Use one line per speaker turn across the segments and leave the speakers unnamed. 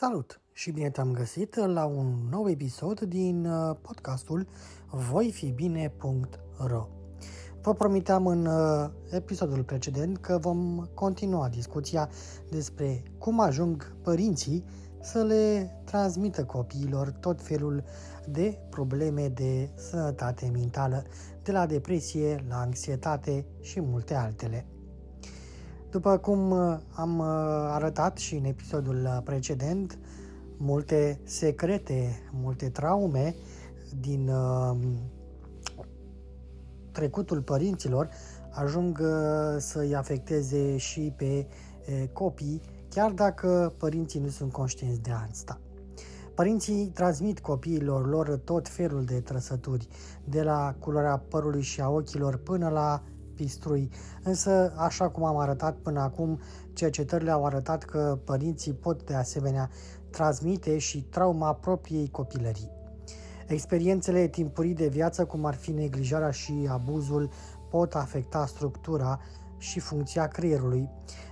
Salut și bine te-am găsit la un nou episod din uh, podcastul voifibine.ro Vă promiteam în uh, episodul precedent că vom continua discuția despre cum ajung părinții să le transmită copiilor tot felul de probleme de sănătate mentală, de la depresie la anxietate și multe altele. După cum uh, am uh, arătat și în episodul uh, precedent, multe secrete, multe traume din trecutul părinților ajung să-i afecteze și pe copii, chiar dacă părinții nu sunt conștienți de asta. Părinții transmit copiilor lor tot felul de trăsături, de la culoarea părului și a ochilor până la pistrui. Însă, așa cum am arătat până acum, cercetările au arătat că părinții pot de asemenea transmite și trauma propriei copilării. Experiențele timpurii de viață, cum ar fi neglijarea și abuzul, pot afecta structura și funcția creierului.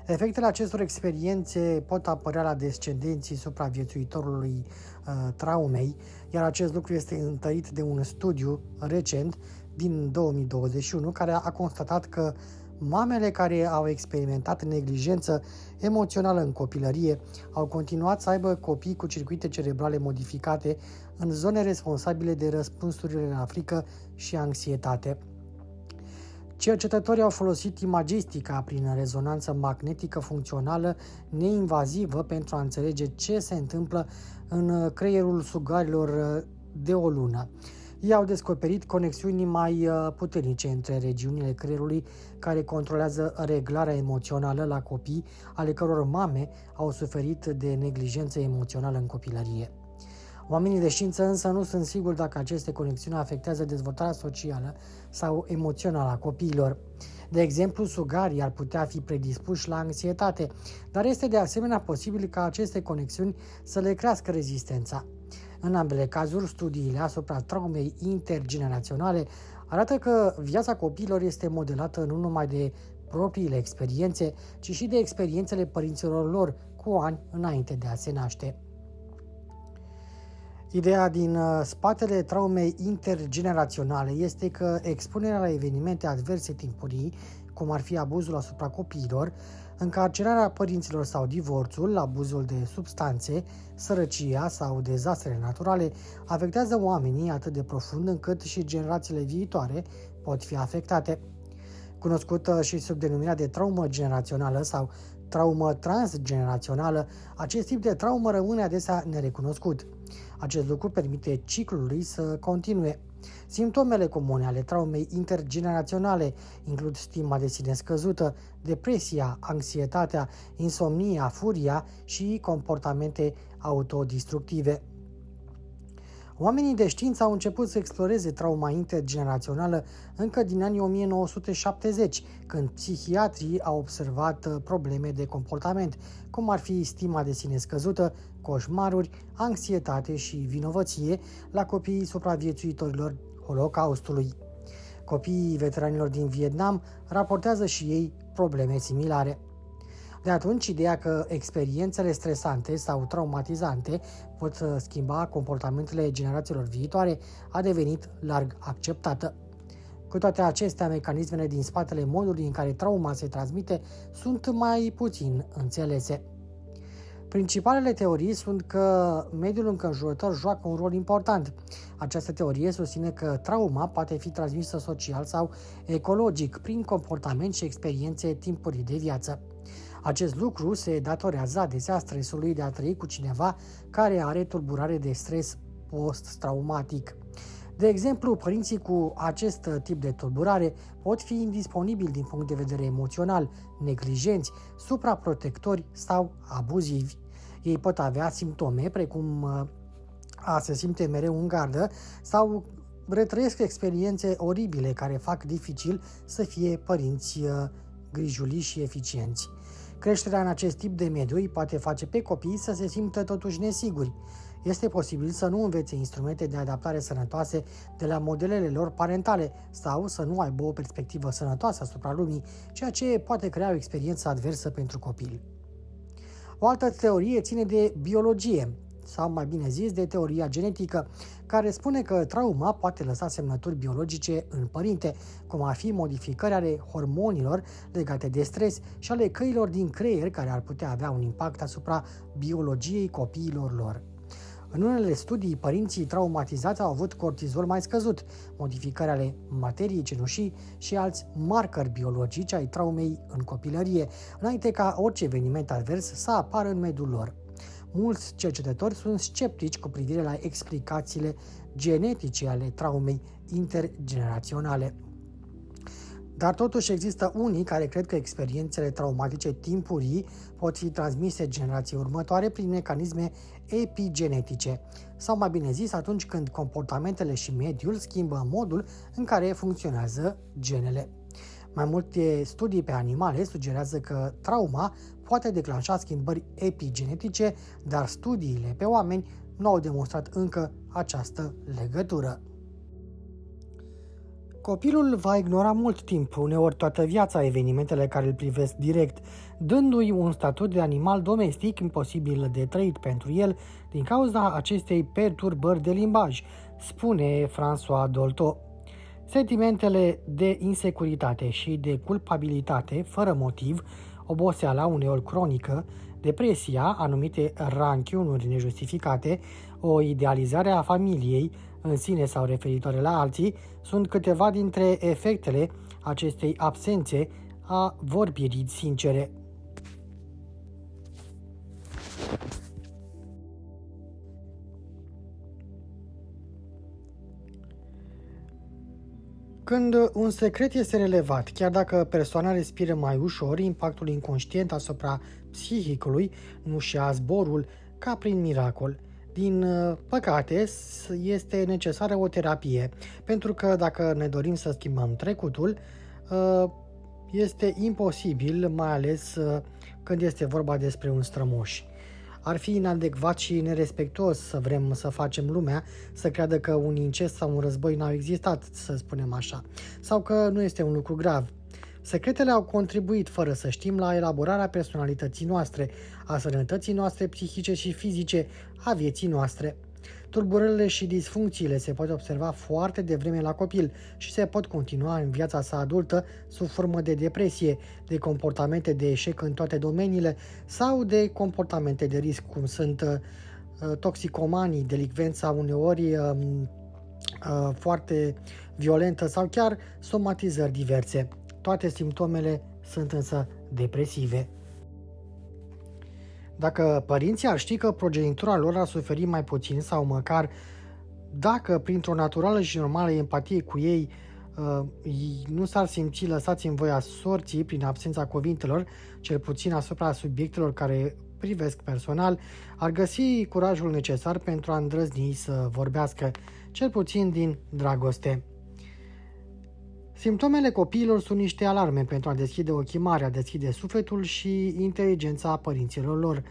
Efectele acestor experiențe pot apărea la descendenții supraviețuitorului uh, traumei, iar acest lucru este întărit de un studiu recent din 2021 care a constatat că mamele care au experimentat neglijență emoțională în copilărie au continuat să aibă copii cu circuite cerebrale modificate în zone responsabile de răspunsurile la frică și anxietate. Cercetătorii au folosit imagistica prin rezonanță magnetică funcțională neinvazivă pentru a înțelege ce se întâmplă în creierul sugarilor de o lună ei au descoperit conexiuni mai uh, puternice între regiunile creierului care controlează reglarea emoțională la copii, ale căror mame au suferit de neglijență emoțională în copilărie. Oamenii de știință însă nu sunt siguri dacă aceste conexiuni afectează dezvoltarea socială sau emoțională a copiilor. De exemplu, sugarii ar putea fi predispuși la anxietate, dar este de asemenea posibil ca aceste conexiuni să le crească rezistența. În ambele cazuri, studiile asupra traumei intergeneraționale arată că viața copiilor este modelată nu numai de propriile experiențe, ci și de experiențele părinților lor cu ani înainte de a se naște. Ideea din uh, spatele traumei intergeneraționale este că expunerea la evenimente adverse timpurii, cum ar fi abuzul asupra copiilor, încarcerarea părinților sau divorțul, abuzul de substanțe, sărăcia sau dezastrele naturale afectează oamenii atât de profund încât și generațiile viitoare pot fi afectate. Cunoscută și sub denumirea de traumă generațională sau traumă transgenerațională, acest tip de traumă rămâne adesea nerecunoscut. Acest lucru permite ciclului să continue. Simptomele comune ale traumei intergeneraționale includ stima de sine scăzută, depresia, anxietatea, insomnia, furia și comportamente autodistructive. Oamenii de știință au început să exploreze trauma intergenerațională încă din anii 1970, când psihiatrii au observat uh, probleme de comportament, cum ar fi stima de sine scăzută, coșmaruri, anxietate și vinovăție la copiii supraviețuitorilor Holocaustului. Copiii veteranilor din Vietnam raportează și ei probleme similare. De atunci, ideea că experiențele stresante sau traumatizante pot schimba comportamentele generațiilor viitoare a devenit larg acceptată. Cu toate acestea, mecanismele din spatele modului în care trauma se transmite sunt mai puțin înțelese. Principalele teorii sunt că mediul înconjurător joacă un rol important. Această teorie susține că trauma poate fi transmisă social sau ecologic prin comportament și experiențe timpurii de viață. Acest lucru se datorează adesea stresului de a trăi cu cineva care are tulburare de stres post-traumatic. De exemplu, părinții cu acest tip de tulburare pot fi indisponibili din punct de vedere emoțional, neglijenți, supraprotectori sau abuzivi. Ei pot avea simptome precum uh, a se simte mereu în gardă sau retrăiesc experiențe oribile care fac dificil să fie părinți uh, grijuli și eficienți. Creșterea în acest tip de mediu îi poate face pe copii să se simtă totuși nesiguri. Este posibil să nu învețe instrumente de adaptare sănătoase de la modelele lor parentale sau să nu aibă o perspectivă sănătoasă asupra lumii, ceea ce poate crea o experiență adversă pentru copil. O altă teorie ține de biologie, sau mai bine zis de teoria genetică, care spune că trauma poate lăsa semnături biologice în părinte, cum ar fi modificări ale hormonilor legate de stres și ale căilor din creier care ar putea avea un impact asupra biologiei copiilor lor. În unele studii, părinții traumatizați au avut cortizol mai scăzut, modificări ale materiei cenușii și alți marcări biologici ai traumei în copilărie, înainte ca orice eveniment advers să apară în mediul lor. Mulți cercetători sunt sceptici cu privire la explicațiile genetice ale traumei intergeneraționale. Dar totuși există unii care cred că experiențele traumatice timpurii pot fi transmise generației următoare prin mecanisme epigenetice, sau mai bine zis atunci când comportamentele și mediul schimbă modul în care funcționează genele. Mai multe studii pe animale sugerează că trauma poate declanșa schimbări epigenetice, dar studiile pe oameni nu au demonstrat încă această legătură. Copilul va ignora mult timp, uneori toată viața, evenimentele care îl privesc direct, dându-i un statut de animal domestic imposibil de trăit pentru el din cauza acestei perturbări de limbaj, spune François Dolto. Sentimentele de insecuritate și de culpabilitate, fără motiv, oboseala uneori cronică, depresia, anumite ranchiunuri nejustificate, o idealizare a familiei în sine sau referitoare la alții, sunt câteva dintre efectele acestei absențe a vorbirii sincere. Când un secret este relevat, chiar dacă persoana respiră mai ușor, impactul inconștient asupra psihicului nu și-a zborul ca prin miracol. Din uh, păcate, este necesară o terapie, pentru că dacă ne dorim să schimbăm trecutul, uh, este imposibil, mai ales uh, când este vorba despre un strămoș. Ar fi inadecvat și nerespectuos să vrem să facem lumea să creadă că un incest sau un război n-au existat, să spunem așa, sau că nu este un lucru grav. Secretele au contribuit, fără să știm, la elaborarea personalității noastre, a sănătății noastre psihice și fizice, a vieții noastre. Tulburările și disfuncțiile se pot observa foarte devreme la copil și se pot continua în viața sa adultă sub formă de depresie, de comportamente de eșec în toate domeniile sau de comportamente de risc, cum sunt uh, toxicomanii, delicvența uneori uh, uh, foarte violentă sau chiar somatizări diverse. Toate simptomele sunt însă depresive. Dacă părinții ar ști că progenitura lor ar suferi mai puțin sau măcar dacă printr-o naturală și normală empatie cu ei uh, nu s-ar simți lăsați în voia sorții prin absența cuvintelor, cel puțin asupra subiectelor care privesc personal, ar găsi curajul necesar pentru a îndrăzni să vorbească, cel puțin din dragoste. Simptomele copiilor sunt niște alarme pentru a deschide ochii mari, a deschide sufletul și inteligența părinților lor.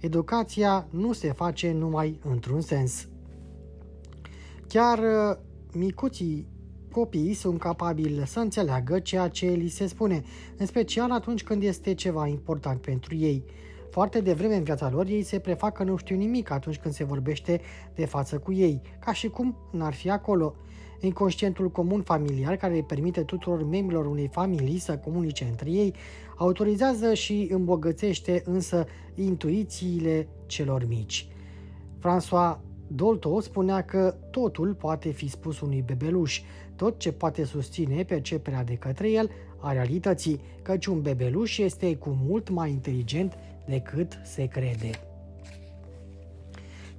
Educația nu se face numai într-un sens. Chiar uh, micuții copiii sunt capabili să înțeleagă ceea ce li se spune, în special atunci când este ceva important pentru ei. Foarte devreme în viața lor, ei se prefac că nu știu nimic atunci când se vorbește de față cu ei, ca și cum n-ar fi acolo. Inconștientul comun familiar, care îi permite tuturor membrilor unei familii să comunice între ei, autorizează și îmbogățește însă intuițiile celor mici. François Dolto spunea că totul poate fi spus unui bebeluș, tot ce poate susține perceperea de către el a realității, căci un bebeluș este cu mult mai inteligent decât se crede.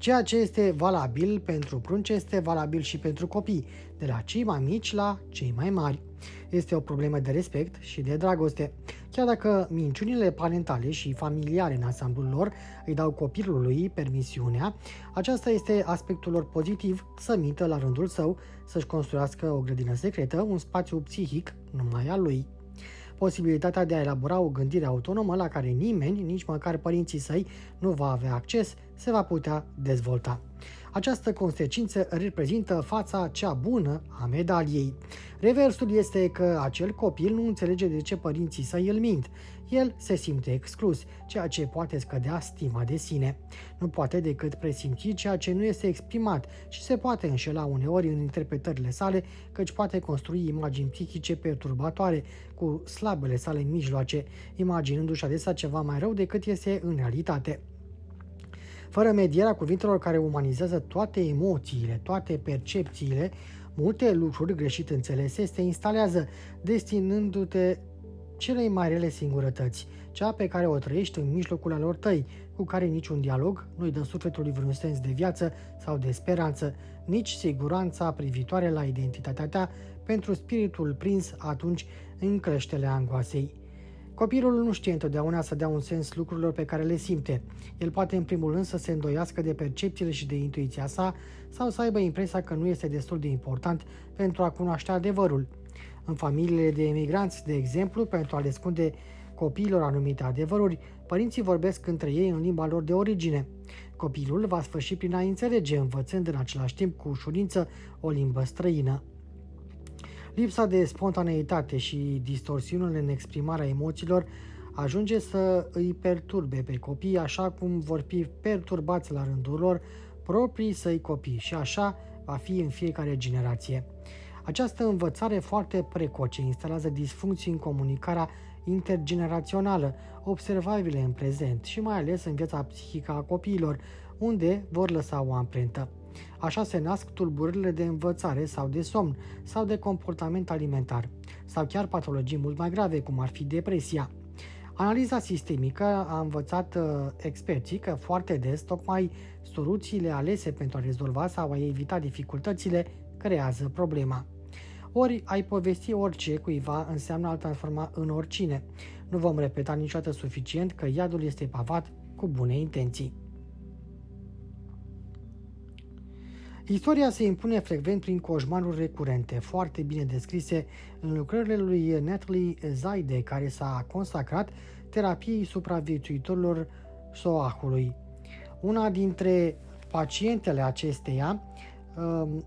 Ceea ce este valabil pentru prunci este valabil și pentru copii, de la cei mai mici la cei mai mari. Este o problemă de respect și de dragoste. Chiar dacă minciunile parentale și familiare în ansamblul lor îi dau copilului permisiunea, aceasta este aspectul lor pozitiv să mintă la rândul său, să-și construiască o grădină secretă, un spațiu psihic numai al lui posibilitatea de a elabora o gândire autonomă la care nimeni, nici măcar părinții săi, nu va avea acces, se va putea dezvolta. Această consecință reprezintă fața cea bună a medaliei. Reversul este că acel copil nu înțelege de ce părinții săi îl mint. El se simte exclus, ceea ce poate scădea stima de sine. Nu poate decât presimți ceea ce nu este exprimat și se poate înșela uneori în interpretările sale, căci poate construi imagini psihice perturbatoare cu slabele sale mijloace, imaginându-și adesea ceva mai rău decât este în realitate. Fără medierea cuvintelor care umanizează toate emoțiile, toate percepțiile, multe lucruri greșit înțelese se instalează, destinându-te celei mai rele singurătăți, cea pe care o trăiești în mijlocul alor tăi, cu care niciun dialog nu-i dă sufletului vreun sens de viață sau de speranță, nici siguranța privitoare la identitatea ta pentru spiritul prins atunci în creștele angoasei. Copilul nu știe întotdeauna să dea un sens lucrurilor pe care le simte. El poate în primul rând să se îndoiască de percepțiile și de intuiția sa sau să aibă impresia că nu este destul de important pentru a cunoaște adevărul. În familiile de emigranți, de exemplu, pentru a le spune copiilor anumite adevăruri, părinții vorbesc între ei în limba lor de origine. Copilul va sfârși prin a înțelege, învățând în același timp cu ușurință o limbă străină. Lipsa de spontaneitate și distorsiunile în exprimarea emoțiilor ajunge să îi perturbe pe copii așa cum vor fi perturbați la rândul lor proprii săi copii și așa va fi în fiecare generație. Această învățare foarte precoce instalează disfuncții în comunicarea intergenerațională, observabile în prezent și mai ales în viața psihică a copiilor, unde vor lăsa o amprentă. Așa se nasc tulburările de învățare sau de somn sau de comportament alimentar, sau chiar patologii mult mai grave, cum ar fi depresia. Analiza sistemică a învățat uh, experții că foarte des tocmai soluțiile alese pentru a rezolva sau a evita dificultățile creează problema. Ori ai povesti orice cuiva înseamnă a transforma în oricine. Nu vom repeta niciodată suficient că iadul este pavat cu bune intenții. Istoria se impune frecvent prin coșmaruri recurente, foarte bine descrise în lucrările lui Natalie Zaide, care s-a consacrat terapiei supraviețuitorilor soahului. Una dintre pacientele acesteia, um,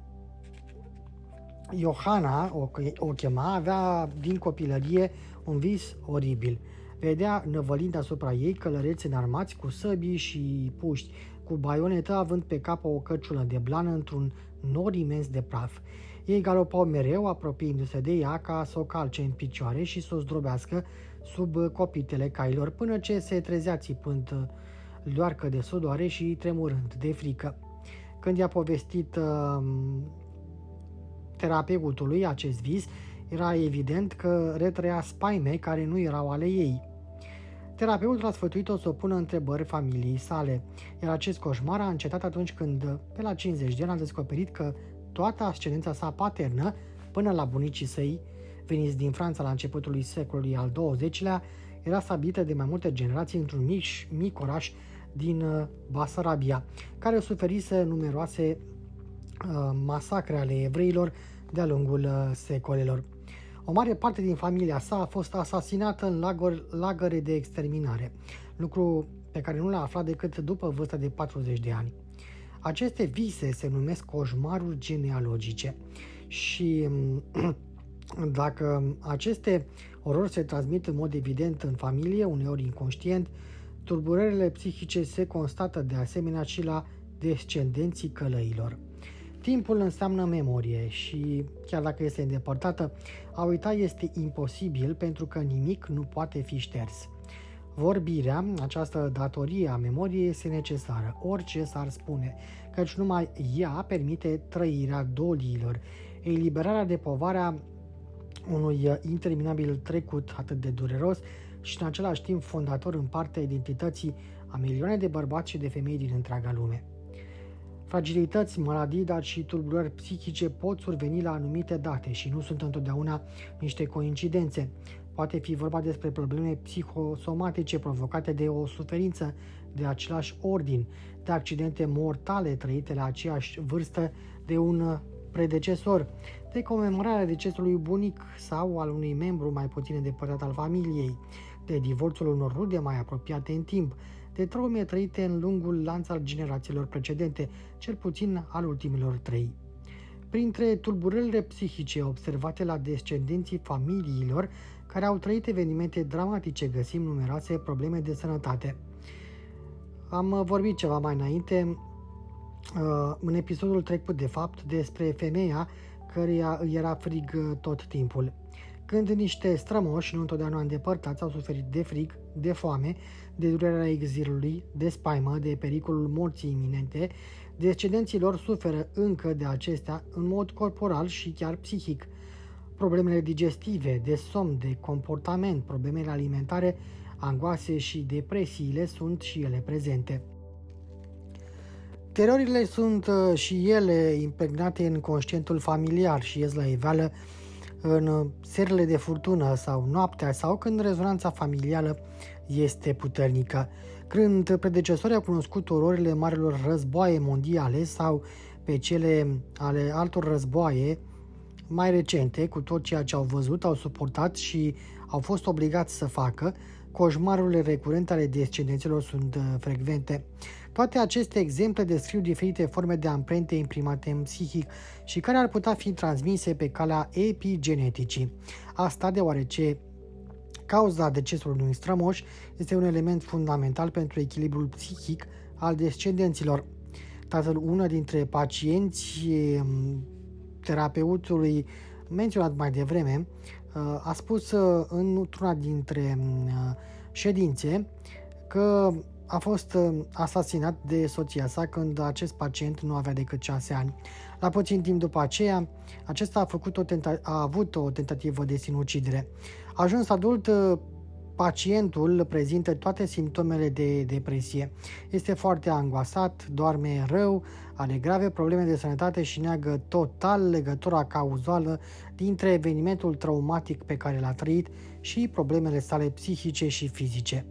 Johanna, o, o chema, avea din copilărie un vis oribil. Vedea năvălind asupra ei călăreți înarmați cu săbii și puști, cu baionetă având pe cap o căciulă de blană într-un nor imens de praf. Ei galopau mereu, apropiindu-se de ea ca să o calce în picioare și să o zdrobească sub copitele cailor, până ce se trezea țipând luarcă de sudoare și tremurând de frică. Când i-a povestit uh, terapeutului acest vis, era evident că retrăia spaime care nu erau ale ei. Terapeutul a sfătuit-o să o pună întrebări familiei sale, iar acest coșmar a încetat atunci când, pe la 50 de ani, a descoperit că toată ascendența sa paternă, până la bunicii săi, veniți din Franța la începutul secolului al XX-lea, era stabilită de mai multe generații într-un mic, mic oraș din uh, Basarabia, care suferise numeroase uh, masacre ale evreilor de-a lungul uh, secolelor. O mare parte din familia sa a fost asasinată în lagăr, lagăre de exterminare, lucru pe care nu l-a aflat decât după vârsta de 40 de ani. Aceste vise se numesc coșmaruri genealogice și dacă aceste orori se transmit în mod evident în familie, uneori inconștient, tulburările psihice se constată de asemenea și la descendenții călăilor. Timpul înseamnă memorie și, chiar dacă este îndepărtată, a uita este imposibil pentru că nimic nu poate fi șters. Vorbirea, această datorie a memoriei, este necesară, orice s-ar spune, căci numai ea permite trăirea doliilor, eliberarea de povarea unui interminabil trecut atât de dureros și în același timp fondator în partea identității a milioane de bărbați și de femei din întreaga lume. Fragilități, maladii, dar și tulburări psihice pot surveni la anumite date și nu sunt întotdeauna niște coincidențe. Poate fi vorba despre probleme psihosomatice provocate de o suferință de același ordin, de accidente mortale trăite la aceeași vârstă de un predecesor, de comemorarea decesului bunic sau al unui membru mai puțin îndepărtat al familiei, de divorțul unor rude mai apropiate în timp, de traume trăite în lungul lanț al generațiilor precedente, cel puțin al ultimilor trei. Printre tulburările psihice observate la descendenții familiilor care au trăit evenimente dramatice, găsim numeroase probleme de sănătate. Am vorbit ceva mai înainte, uh, în episodul trecut de fapt, despre femeia căreia îi era frig uh, tot timpul. Când niște strămoși, nu întotdeauna îndepărtați, au suferit de frig, de foame, de durerea exilului, de spaimă, de pericolul morții iminente, descendenții lor suferă încă de acestea în mod corporal și chiar psihic. Problemele digestive, de somn, de comportament, problemele alimentare, angoase și depresiile sunt și ele prezente. Terorile sunt uh, și ele impregnate în conștientul familiar și ies la iveală în serile de furtună sau noaptea sau când rezonanța familială este puternică. Când predecesorii au cunoscut ororile marilor războaie mondiale sau pe cele ale altor războaie mai recente, cu tot ceea ce au văzut, au suportat și au fost obligați să facă, coșmarurile recurente ale descendenților sunt uh, frecvente. Toate aceste exemple descriu diferite forme de amprente imprimate în psihic și care ar putea fi transmise pe calea epigeneticii. Asta deoarece cauza decesului unui strămoș este un element fundamental pentru echilibrul psihic al descendenților. Tatăl una dintre pacienți um, terapeutului menționat mai devreme uh, a spus uh, într-una dintre um, ședințe că a fost uh, asasinat de soția sa când acest pacient nu avea decât 6 ani. La puțin timp după aceea, acesta a, făcut o tenta- a avut o tentativă de sinucidere. Ajuns adult, uh, pacientul prezintă toate simptomele de depresie. Este foarte angoasat, doarme rău, are grave probleme de sănătate și neagă total legătura cauzală dintre evenimentul traumatic pe care l-a trăit și problemele sale psihice și fizice.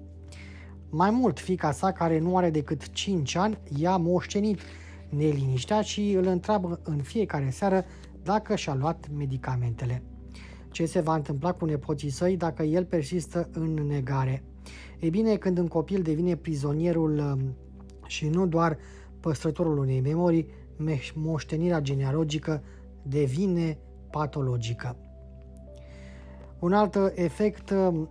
Mai mult, fica sa, care nu are decât 5 ani, i-a moștenit neliniștea și îl întreabă în fiecare seară dacă și-a luat medicamentele. Ce se va întâmpla cu nepoții săi dacă el persistă în negare? Ei bine, când un copil devine prizonierul um, și nu doar păstrătorul unei memorii, moștenirea genealogică devine patologică. Un alt efect um,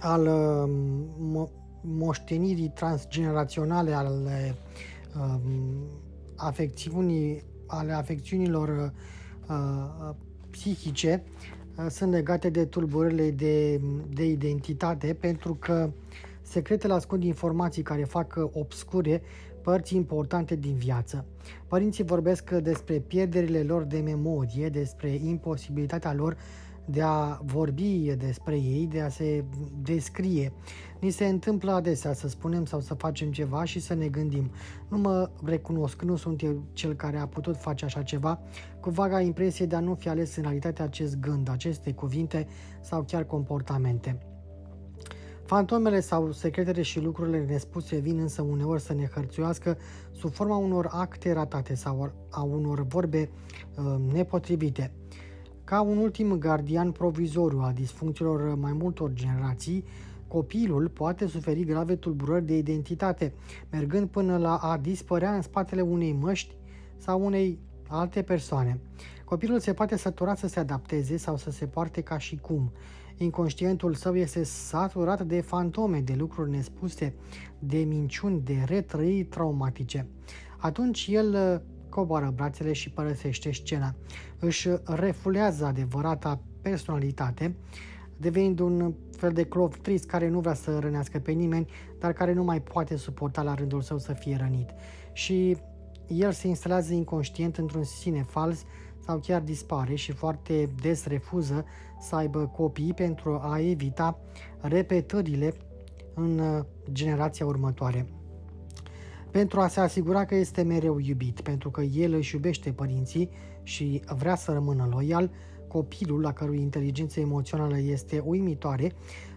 al um, moștenirii transgeneraționale ale uh, afecțiunii, ale afecțiunilor uh, psihice uh, sunt legate de tulburările de, de identitate pentru că secretele ascund informații care fac obscure părți importante din viață. Părinții vorbesc despre pierderile lor de memorie, despre imposibilitatea lor de a vorbi despre ei, de a se descrie. Ni se întâmplă adesea să spunem sau să facem ceva și să ne gândim. Nu mă recunosc, nu sunt eu cel care a putut face așa ceva, cu vaga impresie de a nu fi ales în realitate acest gând, aceste cuvinte sau chiar comportamente. Fantomele sau secretele și lucrurile nespuse vin însă uneori să ne hărțuiască sub forma unor acte ratate sau a unor vorbe uh, nepotrivite. Ca un ultim gardian provizoriu al disfuncțiilor mai multor generații, copilul poate suferi grave tulburări de identitate, mergând până la a dispărea în spatele unei măști sau unei alte persoane. Copilul se poate sătura să se adapteze sau să se poarte ca și cum. Inconștientul său este saturat de fantome, de lucruri nespuse, de minciuni, de retrăiri traumatice. Atunci el coboară brațele și părăsește scena. Își refulează adevărata personalitate, devenind un fel de clov trist care nu vrea să rănească pe nimeni, dar care nu mai poate suporta la rândul său să fie rănit. Și el se instalează inconștient într-un sine fals sau chiar dispare și foarte des refuză să aibă copii pentru a evita repetările în uh, generația următoare. Pentru a se asigura că este mereu iubit, pentru că el își iubește părinții și vrea să rămână loial, copilul, la cărui inteligență emoțională este uimitoare,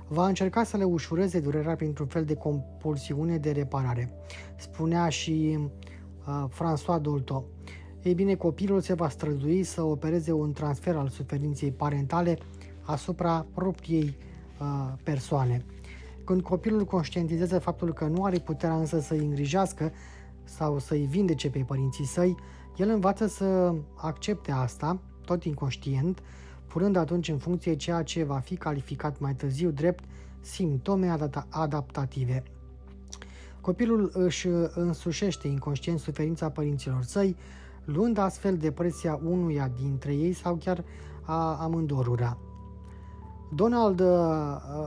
va încerca să le ușureze durerea printr-un fel de compulsiune de reparare. Spunea și uh, François Dolto. Ei bine, copilul se va strădui să opereze un transfer al suferinței parentale asupra propriei uh, persoane. Când copilul conștientizează faptul că nu are puterea însă să-i îngrijească sau să-i vindece pe părinții săi, el învață să accepte asta, tot inconștient, punând atunci în funcție ceea ce va fi calificat mai târziu drept simptome adaptative. Copilul își însușește inconștient suferința părinților săi, luând astfel depresia unuia dintre ei sau chiar a amândorura. Donald uh,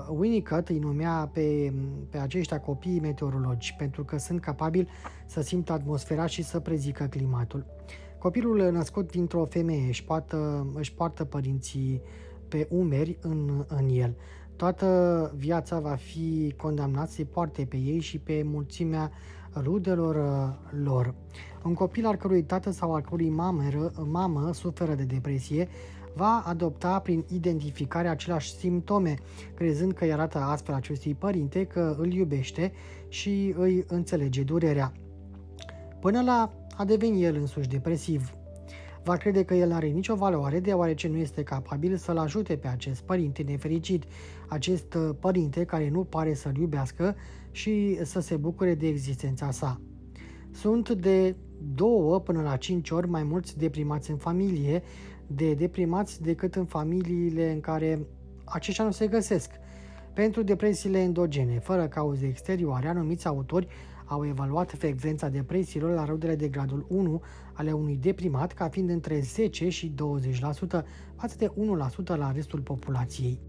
Winnicott îi numea pe, pe aceștia copii meteorologi pentru că sunt capabili să simtă atmosfera și să prezică climatul. Copilul născut dintr-o femeie își poartă, își poartă părinții pe umeri în, în el. Toată viața va fi condamnat să-i poarte pe ei și pe mulțimea rudelor uh, lor. Un copil al cărui tată sau al cărui mamă, mamă suferă de depresie va adopta prin identificare aceleași simptome, crezând că îi arată astfel acestui părinte că îl iubește și îi înțelege durerea. Până la a deveni el însuși depresiv. Va crede că el nu are nicio valoare deoarece nu este capabil să-l ajute pe acest părinte nefericit, acest părinte care nu pare să-l iubească și să se bucure de existența sa. Sunt de două până la cinci ori mai mulți deprimați în familie de deprimați decât în familiile în care aceștia nu se găsesc. Pentru depresiile endogene, fără cauze exterioare, anumiți autori au evaluat frecvența depresiilor la rudele de gradul 1 ale unui deprimat ca fiind între 10 și 20% față de 1% la restul populației.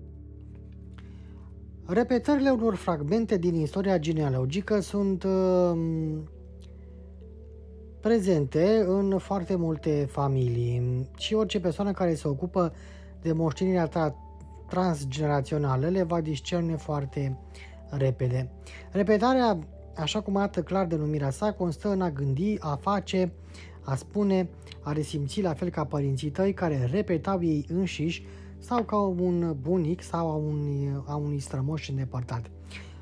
Repetările unor fragmente din istoria genealogică sunt uh, prezente în foarte multe familii și orice persoană care se ocupă de moștenirea tra- transgenerațională le va discerne foarte repede. Repetarea, așa cum arată clar denumirea sa, constă în a gândi, a face, a spune, a resimți la fel ca părinții tăi care repetau ei înșiși sau ca un bunic sau a unui, a unui strămoș îndepărtat.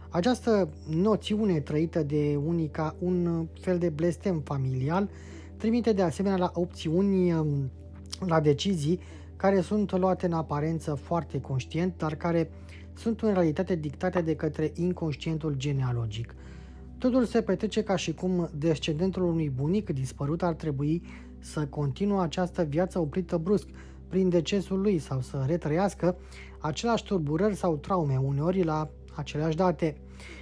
Această noțiune trăită de unii ca un fel de blestem familial trimite de asemenea la opțiuni, um, la decizii care sunt luate în aparență foarte conștient, dar care sunt în realitate dictate de către inconștientul genealogic. Totul se petrece ca și cum descendentul unui bunic dispărut ar trebui să continue această viață oprită brusc prin decesul lui sau să retrăiască aceleași turburări sau traume, uneori la aceleași date.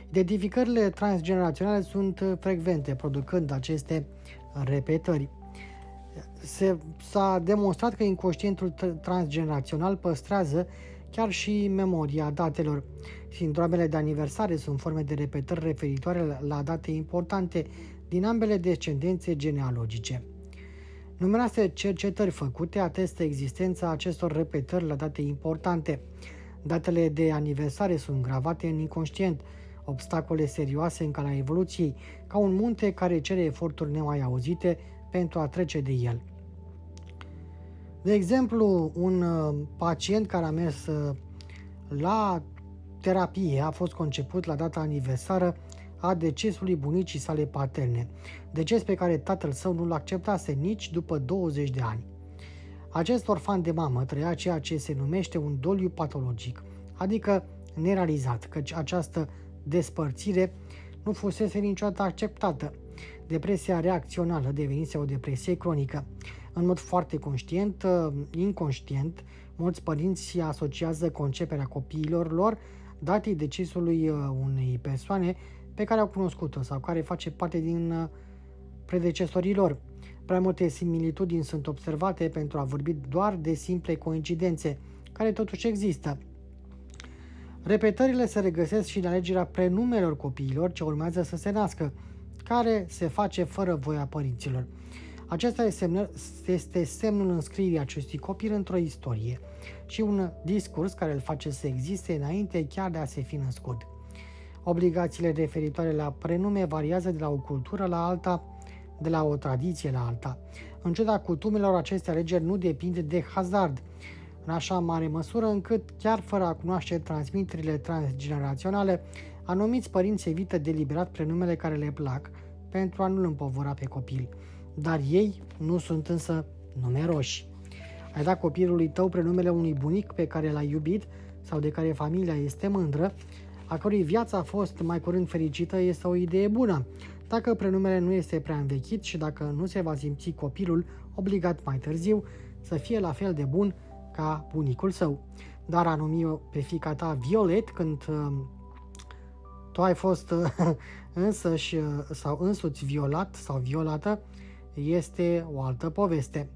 Identificările transgeneraționale sunt frecvente, producând aceste repetări. Se, s-a demonstrat că inconștientul transgenerațional păstrează chiar și memoria datelor. Sindromele de aniversare sunt forme de repetări referitoare la date importante din ambele descendențe genealogice. Numeroase cercetări făcute atestă existența acestor repetări la date importante. Datele de aniversare sunt gravate în inconștient, obstacole serioase în calea evoluției, ca un munte care cere eforturi nemai auzite pentru a trece de el. De exemplu, un uh, pacient care a mers uh, la terapie a fost conceput la data aniversară a decesului bunicii sale paterne, deces pe care tatăl său nu-l acceptase nici după 20 de ani. Acest orfan de mamă trăia ceea ce se numește un doliu patologic, adică nerealizat, căci această despărțire nu fusese niciodată acceptată. Depresia reacțională devenise o depresie cronică. În mod foarte conștient, uh, inconștient, mulți părinți asociază conceperea copiilor lor datei decesului uh, unei persoane pe care au cunoscut-o sau care face parte din uh, predecesorii lor. Prea multe similitudini sunt observate pentru a vorbi doar de simple coincidențe, care totuși există. Repetările se regăsesc și în alegerea prenumelor copiilor ce urmează să se nască, care se face fără voia părinților. Acesta este semnul înscrierii acestui copil într-o istorie și un discurs care îl face să existe înainte chiar de a se fi născut. Obligațiile referitoare la prenume variază de la o cultură la alta, de la o tradiție la alta. În ciuda cutumelor, aceste alegeri nu depind de hazard, în așa mare măsură încât, chiar fără a cunoaște transmiterile transgeneraționale, anumiți părinți evită deliberat prenumele care le plac pentru a nu-l împovăra pe copil. Dar ei nu sunt însă numeroși. Ai dat copilului tău prenumele unui bunic pe care l-ai iubit sau de care familia este mândră, a cărui viață a fost mai curând fericită, este o idee bună. Dacă prenumele nu este prea învechit și dacă nu se va simți copilul obligat mai târziu să fie la fel de bun ca bunicul său. Dar a numi pe fica ta Violet când uh, tu ai fost uh, însăși uh, sau însuți violat sau violată, este o altă poveste.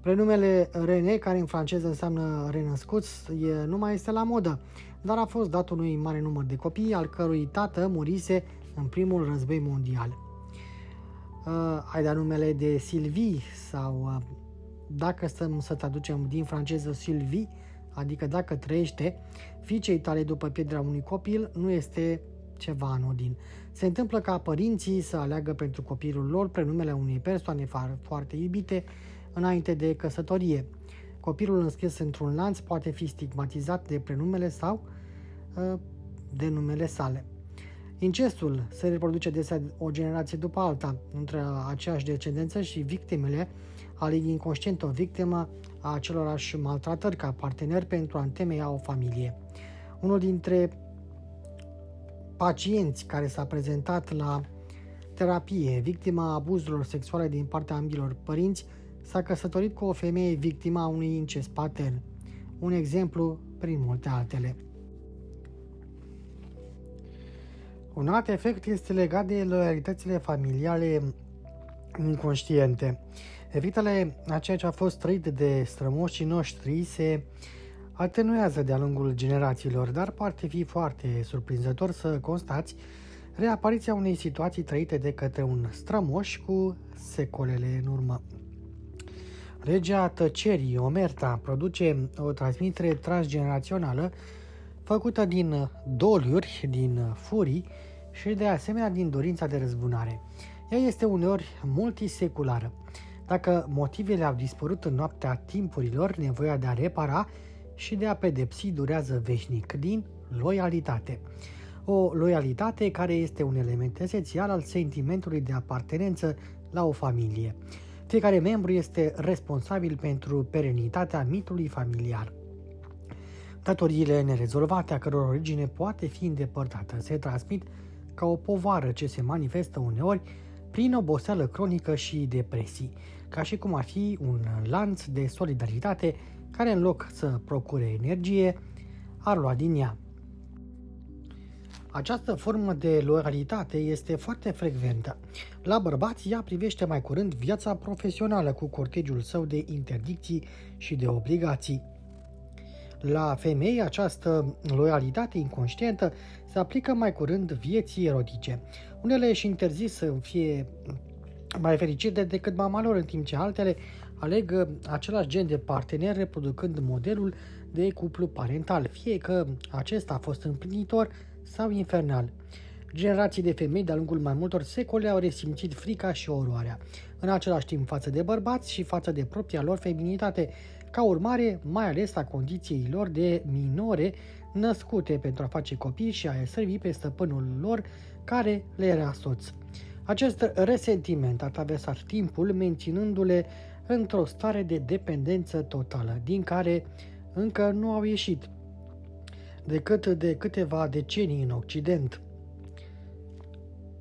Prenumele René, care în franceză înseamnă renăscuț, e, nu mai este la modă, dar a fost dat unui mare număr de copii, al cărui tată murise în primul război mondial. Uh, ai dat numele de Sylvie sau uh, dacă stăm să traducem din franceză Sylvie, adică dacă trăiește, fiicei tale după pierderea unui copil nu este ceva anodin. Se întâmplă ca părinții să aleagă pentru copilul lor prenumele unei persoane foarte iubite înainte de căsătorie. Copilul înscris într-un lanț poate fi stigmatizat de prenumele sau uh, de numele sale. Incestul se reproduce desea o generație după alta între aceeași descendență și victimele aleg inconștient o victimă a acelorași maltratări ca partener pentru a întemeia o familie. Unul dintre pacienți care s-a prezentat la terapie, victima abuzurilor sexuale din partea ambilor părinți, s-a căsătorit cu o femeie victima unui incest patern. Un exemplu prin multe altele. Un alt efect este legat de loialitățile familiale inconștiente. Efectele a ceea ce a fost trăit de strămoșii noștri se atenuează de-a lungul generațiilor, dar poate fi foarte surprinzător să constați reapariția unei situații trăite de către un strămoș cu secolele în urmă. Regia tăcerii, Omerta, produce o transmitere transgenerațională făcută din doliuri, din furii și de asemenea din dorința de răzbunare. Ea este uneori multiseculară. Dacă motivele au dispărut în noaptea timpurilor, nevoia de a repara și de a pedepsi durează veșnic, din loialitate. O loialitate care este un element esențial al sentimentului de apartenență la o familie. Fiecare membru este responsabil pentru perenitatea mitului familiar. Datoriile nerezolvate, a căror origine poate fi îndepărtată, se transmit ca o povară ce se manifestă uneori prin oboseală cronică și depresii, ca și cum ar fi un lanț de solidaritate care în loc să procure energie, ar lua din ea. Această formă de loialitate este foarte frecventă. La bărbați, ea privește mai curând viața profesională cu cortegiul său de interdicții și de obligații. La femei, această loialitate inconștientă se aplică mai curând vieții erotice. Unele își interzis să fie mai fericite decât mama lor, în timp ce altele aleg același gen de partener reproducând modelul de cuplu parental, fie că acesta a fost împlinitor sau infernal. Generații de femei de-a lungul mai multor secole au resimțit frica și oroarea, în același timp față de bărbați și față de propria lor feminitate, ca urmare mai ales a condiției lor de minore născute pentru a face copii și a servi pe stăpânul lor care le era soț. Acest resentiment a traversat timpul menținându-le într-o stare de dependență totală, din care încă nu au ieșit decât de câteva decenii în Occident.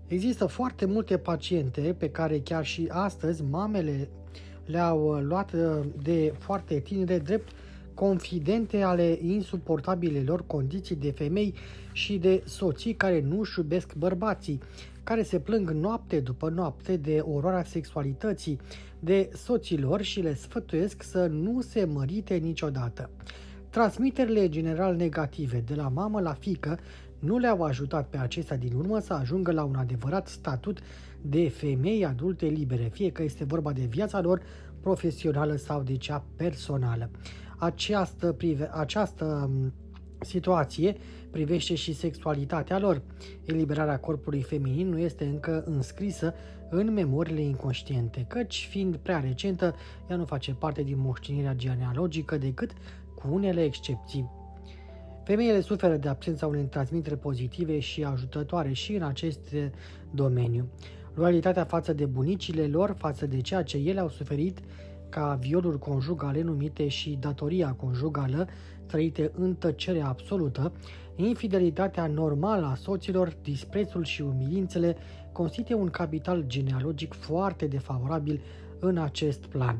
Există foarte multe paciente pe care chiar și astăzi mamele le-au luat de foarte tinere drept confidente ale insuportabilelor condiții de femei și de soții care nu își iubesc bărbații, care se plâng noapte după noapte de oroarea sexualității, de soților și le sfătuiesc să nu se mărite niciodată. Transmiterile general negative de la mamă la fică nu le-au ajutat pe acestea din urmă să ajungă la un adevărat statut de femei adulte libere, fie că este vorba de viața lor profesională sau de cea personală. Această, prive, această situație privește și sexualitatea lor. Eliberarea corpului feminin nu este încă înscrisă în memoriile inconștiente, căci, fiind prea recentă, ea nu face parte din moștenirea genealogică decât cu unele excepții. Femeile suferă de absența unei transmitere pozitive și ajutătoare și în acest domeniu. Loialitatea față de bunicile lor, față de ceea ce ele au suferit ca violuri conjugale numite și datoria conjugală trăite în tăcere absolută, infidelitatea normală a soților, disprețul și umilințele constituie un capital genealogic foarte defavorabil în acest plan.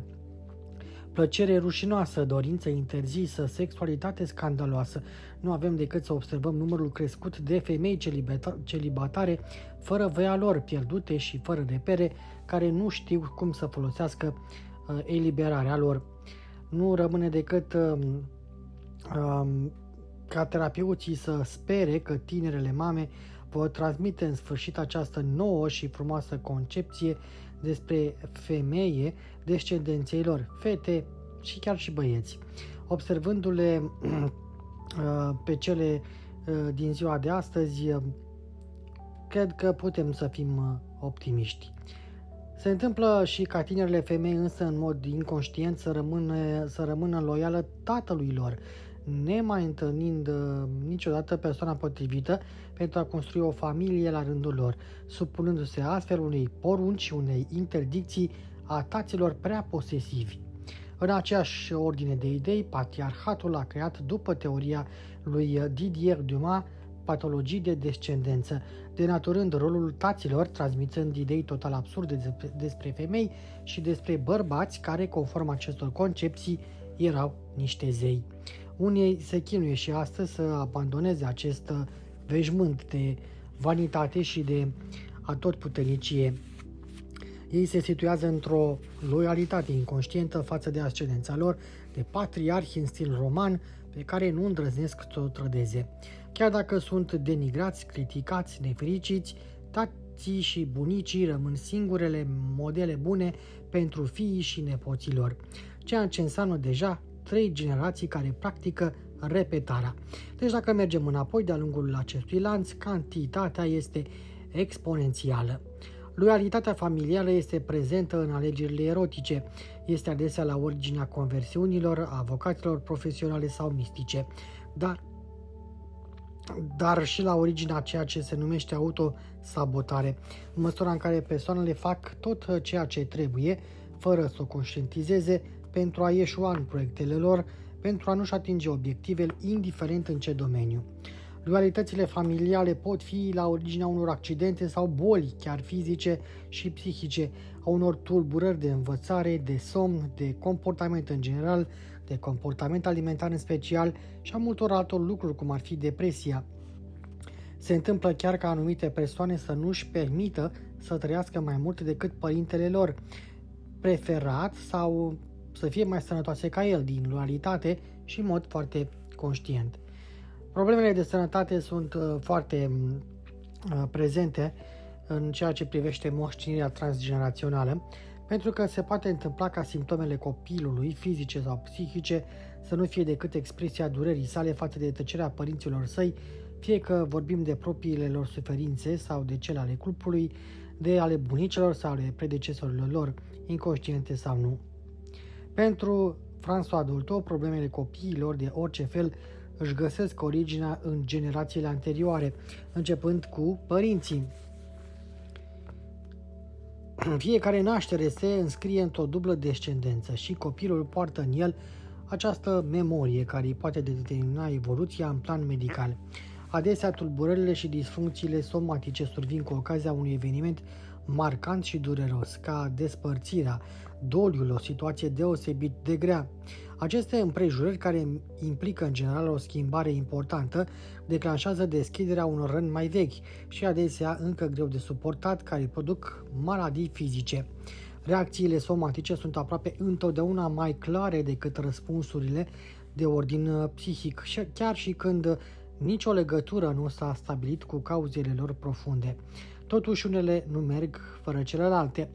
Plăcere rușinoasă, dorință interzisă, sexualitate scandaloasă. Nu avem decât să observăm numărul crescut de femei celibatare fără voia lor, pierdute și fără repere, care nu știu cum să folosească uh, eliberarea lor. Nu rămâne decât uh, uh, ca terapeuții să spere că tinerele mame vor transmite în sfârșit această nouă și frumoasă concepție despre femeie descendenței lor, fete și chiar și băieți. Observându-le pe cele din ziua de astăzi, cred că putem să fim optimiști. Se întâmplă și ca tinerile femei însă în mod inconștient să rămână, să rămână loială tatălui lor, nemai întâlnind uh, niciodată persoana potrivită pentru a construi o familie la rândul lor, supunându-se astfel unei porunci și unei interdicții a taților prea posesivi. În aceeași ordine de idei, patriarhatul a creat, după teoria lui Didier Dumas, patologii de descendență, denaturând rolul taților, transmițând idei total absurde despre femei și despre bărbați care, conform acestor concepții, erau niște zei. Unii se chinuie și astăzi să abandoneze acest veșmânt de vanitate și de atotputernicie. Ei se situează într-o loialitate inconștientă față de ascendența lor, de patriarhi în stil roman, pe care nu îndrăznesc să o trădeze. Chiar dacă sunt denigrați, criticați, nefericiți, tații și bunicii rămân singurele modele bune pentru fiii și nepoților, ceea ce înseamnă deja trei generații care practică repetarea. Deci dacă mergem înapoi de-a lungul acestui lanț, cantitatea este exponențială. Loialitatea familială este prezentă în alegerile erotice, este adesea la originea conversiunilor, a vocațiilor profesionale sau mistice, dar, dar și la originea ceea ce se numește autosabotare, în măsura în care persoanele fac tot ceea ce trebuie, fără să o conștientizeze, pentru a ieșua în proiectele lor, pentru a nu-și atinge obiectivele, indiferent în ce domeniu. Dualitățile familiale pot fi la originea unor accidente sau boli, chiar fizice și psihice, a unor tulburări de învățare, de somn, de comportament în general, de comportament alimentar în special și a multor altor lucruri, cum ar fi depresia. Se întâmplă chiar ca anumite persoane să nu-și permită să trăiască mai mult decât părintele lor, preferat sau să fie mai sănătoase ca el, din loialitate și în mod foarte conștient. Problemele de sănătate sunt uh, foarte uh, prezente în ceea ce privește moștenirea transgenerațională, pentru că se poate întâmpla ca simptomele copilului, fizice sau psihice, să nu fie decât expresia durerii sale față de tăcerea părinților săi, fie că vorbim de propriile lor suferințe sau de cele ale grupului, de ale bunicilor sau ale predecesorilor lor, inconștiente sau nu. Pentru François Dolto, problemele copiilor de orice fel își găsesc originea în generațiile anterioare, începând cu părinții. Fiecare naștere se înscrie într-o dublă descendență și copilul poartă în el această memorie care îi poate determina evoluția în plan medical. Adesea, tulburările și disfuncțiile somatice survin cu ocazia unui eveniment marcant și dureros, ca despărțirea, doliul, o situație deosebit de grea. Aceste împrejurări, care implică în general o schimbare importantă, declanșează deschiderea unor răni mai vechi și adesea încă greu de suportat, care produc maladii fizice. Reacțiile somatice sunt aproape întotdeauna mai clare decât răspunsurile de ordin uh, psihic, chiar și când nicio legătură nu s-a stabilit cu cauzele lor profunde. Totuși, unele nu merg fără celelalte.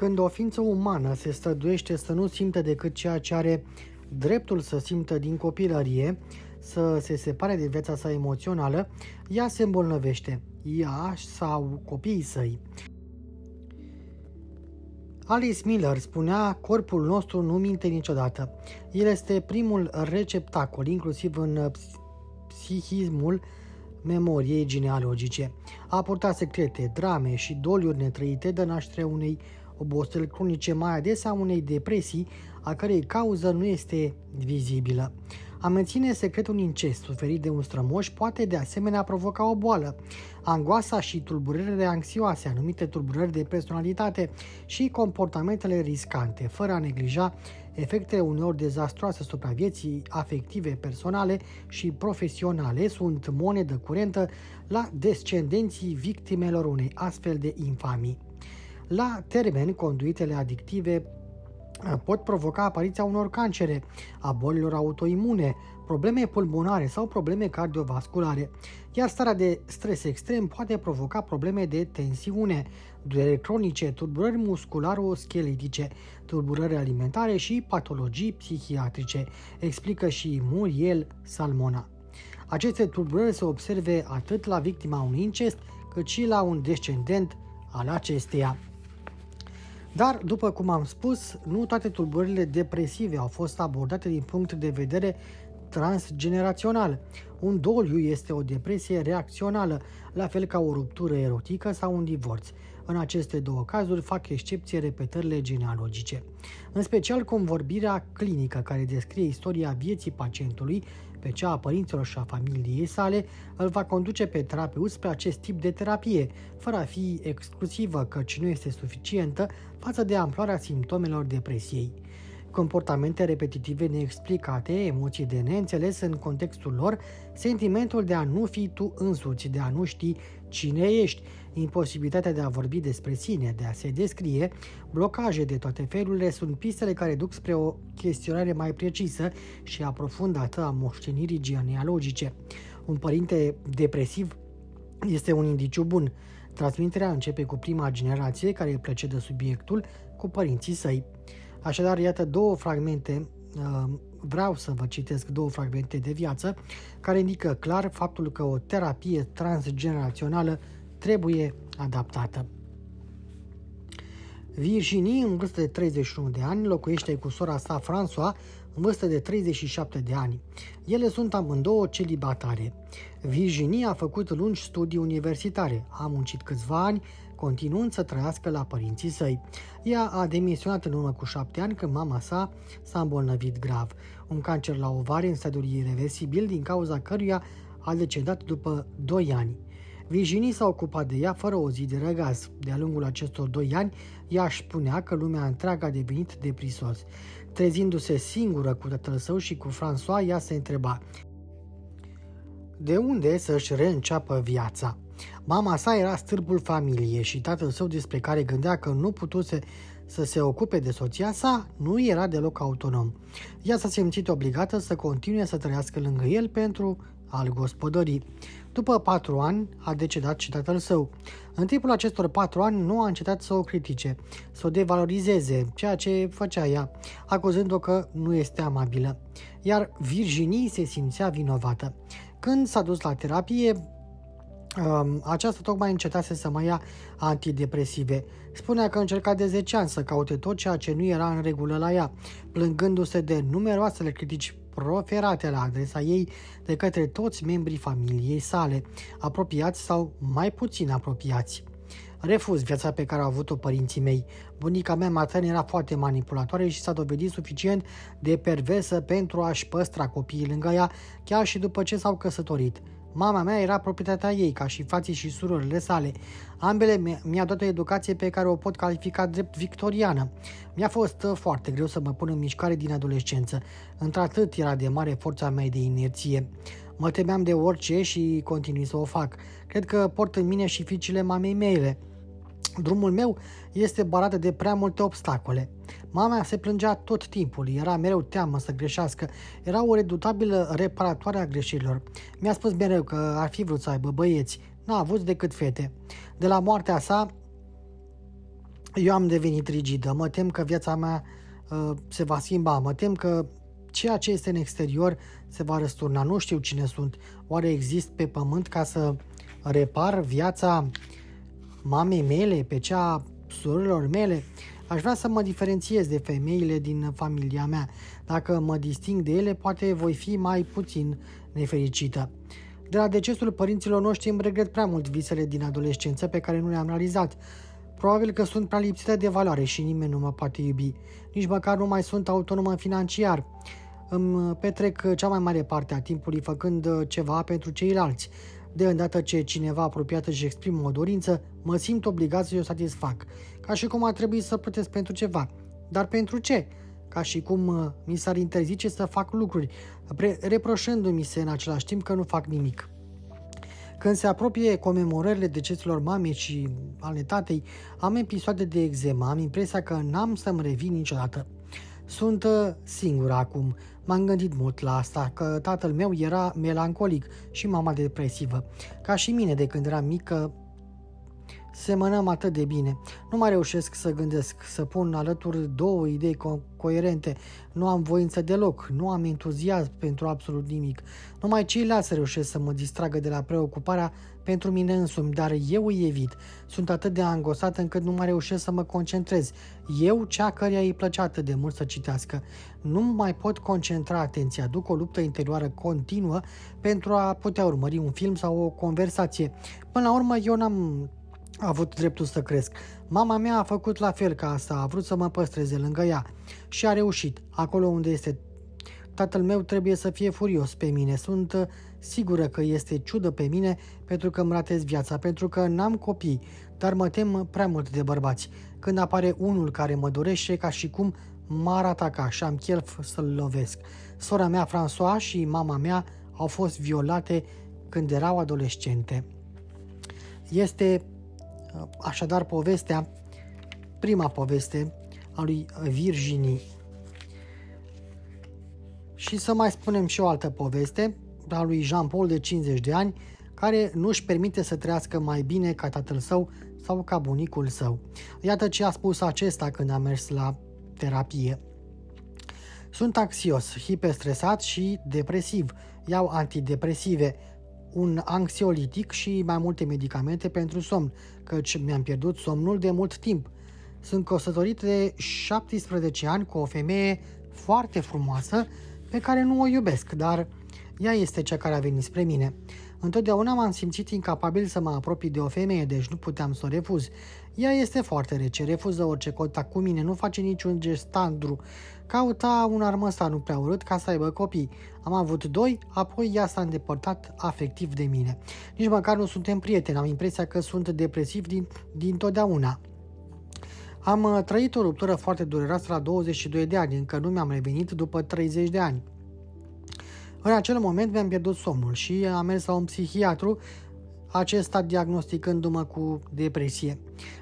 Când o ființă umană se străduiește să nu simtă decât ceea ce are dreptul să simtă din copilărie, să se separe de viața sa emoțională, ea se îmbolnăvește, ea sau copiii săi. Alice Miller spunea, corpul nostru nu minte niciodată. El este primul receptacol, inclusiv în psihismul memoriei genealogice. A purtat secrete, drame și doliuri netrăite de naștere unei oboseli cronice, mai adesea unei depresii, a cărei cauză nu este vizibilă. A menține secret un incest suferit de un strămoș poate de asemenea provoca o boală. Angoasa și tulburările anxioase, anumite tulburări de personalitate și comportamentele riscante, fără a neglija efectele uneori dezastroase asupra vieții afective, personale și profesionale, sunt monedă curentă la descendenții victimelor unei astfel de infamii. La termen, conduitele adictive pot provoca apariția unor cancere, a bolilor autoimune, probleme pulmonare sau probleme cardiovasculare, iar starea de stres extrem poate provoca probleme de tensiune, durere cronice, tulburări muscularo-scheletice, tulburări alimentare și patologii psihiatrice, explică și Muriel Salmona. Aceste tulburări se observe atât la victima unui incest, cât și la un descendent al acesteia. Dar, după cum am spus, nu toate tulburările depresive au fost abordate din punct de vedere transgenerațional. Un doliu este o depresie reacțională, la fel ca o ruptură erotică sau un divorț. În aceste două cazuri fac excepție repetările genealogice. În special convorbirea clinică care descrie istoria vieții pacientului pe cea a părinților și a familiei sale, îl va conduce pe terapeut spre acest tip de terapie, fără a fi exclusivă, căci nu este suficientă față de amploarea simptomelor depresiei. Comportamente repetitive neexplicate, emoții de neînțeles în contextul lor, sentimentul de a nu fi tu însuți, de a nu ști cine ești, imposibilitatea de a vorbi despre sine, de a se descrie, blocaje de toate felurile sunt pistele care duc spre o chestionare mai precisă și aprofundată a moștenirii genealogice. Un părinte depresiv este un indiciu bun. Transmiterea începe cu prima generație care plece de subiectul cu părinții săi. Așadar, iată două fragmente uh, vreau să vă citesc două fragmente de viață care indică clar faptul că o terapie transgenerațională trebuie adaptată. Virginie, în vârstă de 31 de ani, locuiește cu sora sa François, în vârstă de 37 de ani. Ele sunt amândouă celibatare. Virginie a făcut lungi studii universitare, a muncit câțiva ani, continuând să trăiască la părinții săi. Ea a demisionat în urmă cu șapte ani când mama sa s-a îmbolnăvit grav. Un cancer la ovare în stadiul irreversibil, din cauza căruia a decedat după 2 ani. Virginie s-a ocupat de ea fără o zi de răgaz. De-a lungul acestor doi ani, ea își spunea că lumea întreagă a devenit deprisos. Trezindu-se singură cu tatăl său și cu François, ea se întreba de unde să-și reînceapă viața. Mama sa era stârpul familiei și tatăl său despre care gândea că nu putuse să se ocupe de soția sa, nu era deloc autonom. Ea s-a simțit obligată să continue să trăiască lângă el pentru al gospodării. După patru ani a decedat și tatăl său. În timpul acestor patru ani nu a încetat să o critique, să o devalorizeze, ceea ce făcea ea, acuzând-o că nu este amabilă. Iar Virginie se simțea vinovată. Când s-a dus la terapie, um, aceasta tocmai încetase să mai ia antidepresive. Spunea că încerca de 10 ani să caute tot ceea ce nu era în regulă la ea, plângându-se de numeroasele critici proferate la adresa ei de către toți membrii familiei sale, apropiați sau mai puțin apropiați. Refuz viața pe care au avut-o părinții mei. Bunica mea maternă era foarte manipulatoare și s-a dovedit suficient de perversă pentru a-și păstra copiii lângă ea, chiar și după ce s-au căsătorit. Mama mea era proprietatea ei, ca și frații și surorile sale. Ambele mi-a dat o educație pe care o pot califica drept victoriană. Mi-a fost uh, foarte greu să mă pun în mișcare din adolescență. Într-atât era de mare forța mea de inerție. Mă temeam de orice și continui să o fac. Cred că port în mine și fiicele mamei mele. Drumul meu este barat de prea multe obstacole. Mama se plângea tot timpul, era mereu teamă să greșească, era o redutabilă reparatoare a greșelilor. Mi-a spus mereu că ar fi vrut să aibă băieți, n-a avut decât fete. De la moartea sa, eu am devenit rigidă, mă tem că viața mea uh, se va schimba, mă tem că ceea ce este în exterior se va răsturna. Nu știu cine sunt. Oare exist pe pământ ca să repar viața mamei mele, pe cea surorilor mele? Aș vrea să mă diferențiez de femeile din familia mea. Dacă mă disting de ele, poate voi fi mai puțin nefericită. De la decesul părinților noștri îmi regret prea mult visele din adolescență pe care nu le-am realizat. Probabil că sunt prea lipsită de valoare și nimeni nu mă poate iubi. Nici măcar nu mai sunt autonomă financiar. Îmi petrec cea mai mare parte a timpului făcând ceva pentru ceilalți. De îndată ce cineva apropiat își exprimă o dorință, mă simt obligat să o satisfac, ca și cum ar trebui să plătesc pentru ceva. Dar pentru ce? Ca și cum uh, mi s-ar interzice să fac lucruri, reproșându-mi se în același timp că nu fac nimic. Când se apropie comemorările deceselor mamei și ale tatei, am episoade de exema, am impresia că n-am să-mi revin niciodată. Sunt uh, singură acum. M-am gândit mult la asta, că tatăl meu era melancolic și mama depresivă. Ca și mine de când eram mică, semănăm atât de bine. Nu mai reușesc să gândesc, să pun alături două idei co- coerente. Nu am voință deloc, nu am entuziasm pentru absolut nimic. Numai ceilalți reușesc să mă distragă de la preocuparea pentru mine însumi, dar eu îi evit. Sunt atât de angosat încât nu mai reușesc să mă concentrez. Eu, cea căreia îi plăcea atât de mult să citească. Nu mai pot concentra atenția, duc o luptă interioară continuă pentru a putea urmări un film sau o conversație. Până la urmă, eu n-am a avut dreptul să cresc. Mama mea a făcut la fel ca asta, a vrut să mă păstreze lângă ea și a reușit. Acolo unde este tatăl meu trebuie să fie furios pe mine. Sunt uh, sigură că este ciudă pe mine pentru că îmi ratez viața, pentru că n-am copii, dar mă tem prea mult de bărbați. Când apare unul care mă dorește ca și cum m-ar ataca și am chef să-l lovesc. Sora mea, François, și mama mea au fost violate când erau adolescente. Este Așadar, povestea, prima poveste a lui Virginie. Și să mai spunem și o altă poveste a lui Jean-Paul de 50 de ani, care nu își permite să trăiască mai bine ca tatăl său sau ca bunicul său. Iată ce a spus acesta când a mers la terapie. Sunt anxios, hiperstresat și depresiv. Iau antidepresive, un anxiolitic și mai multe medicamente pentru somn, căci mi-am pierdut somnul de mult timp. Sunt căsătorit de 17 ani cu o femeie foarte frumoasă pe care nu o iubesc, dar ea este cea care a venit spre mine. Întotdeauna m-am simțit incapabil să mă apropii de o femeie, deci nu puteam să o refuz. Ea este foarte rece, refuză orice contact cu mine, nu face niciun gest tandru. Cauta un armăsar nu prea urât ca să aibă copii. Am avut doi, apoi ea s-a îndepărtat afectiv de mine. Nici măcar nu suntem prieteni, am impresia că sunt depresiv din, din totdeauna. Am uh, trăit o ruptură foarte dureroasă la 22 de ani, încă nu mi-am revenit după 30 de ani. În acel moment mi-am pierdut somnul și am mers la un psihiatru, acesta diagnosticându-mă cu depresie.